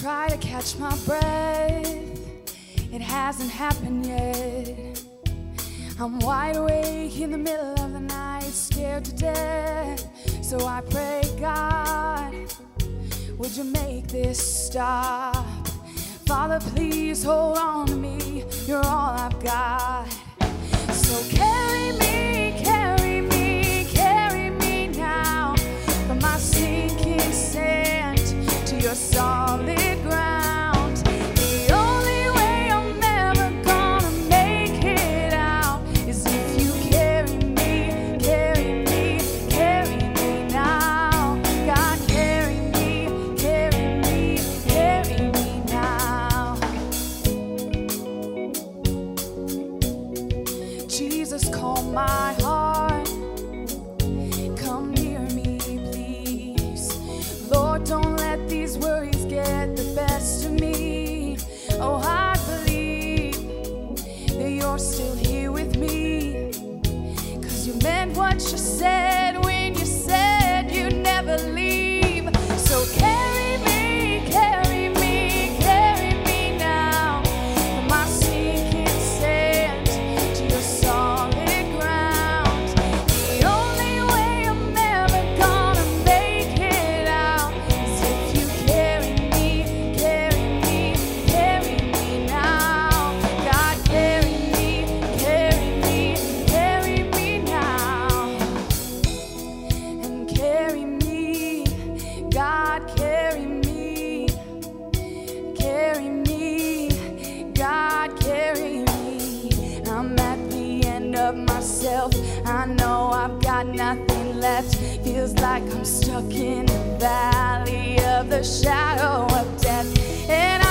try to catch my breath. It hasn't happened yet. I'm wide awake in the middle of the night, scared to death. So I pray, God, would you make this stop? Father, please hold on to me. You're all I've got. So carry me, carry me, carry me now from my sinking sand to your solid don't let these worries get the best of me. Oh, I of myself. I know I've got nothing left. Feels like I'm stuck in the valley of the shadow of death. And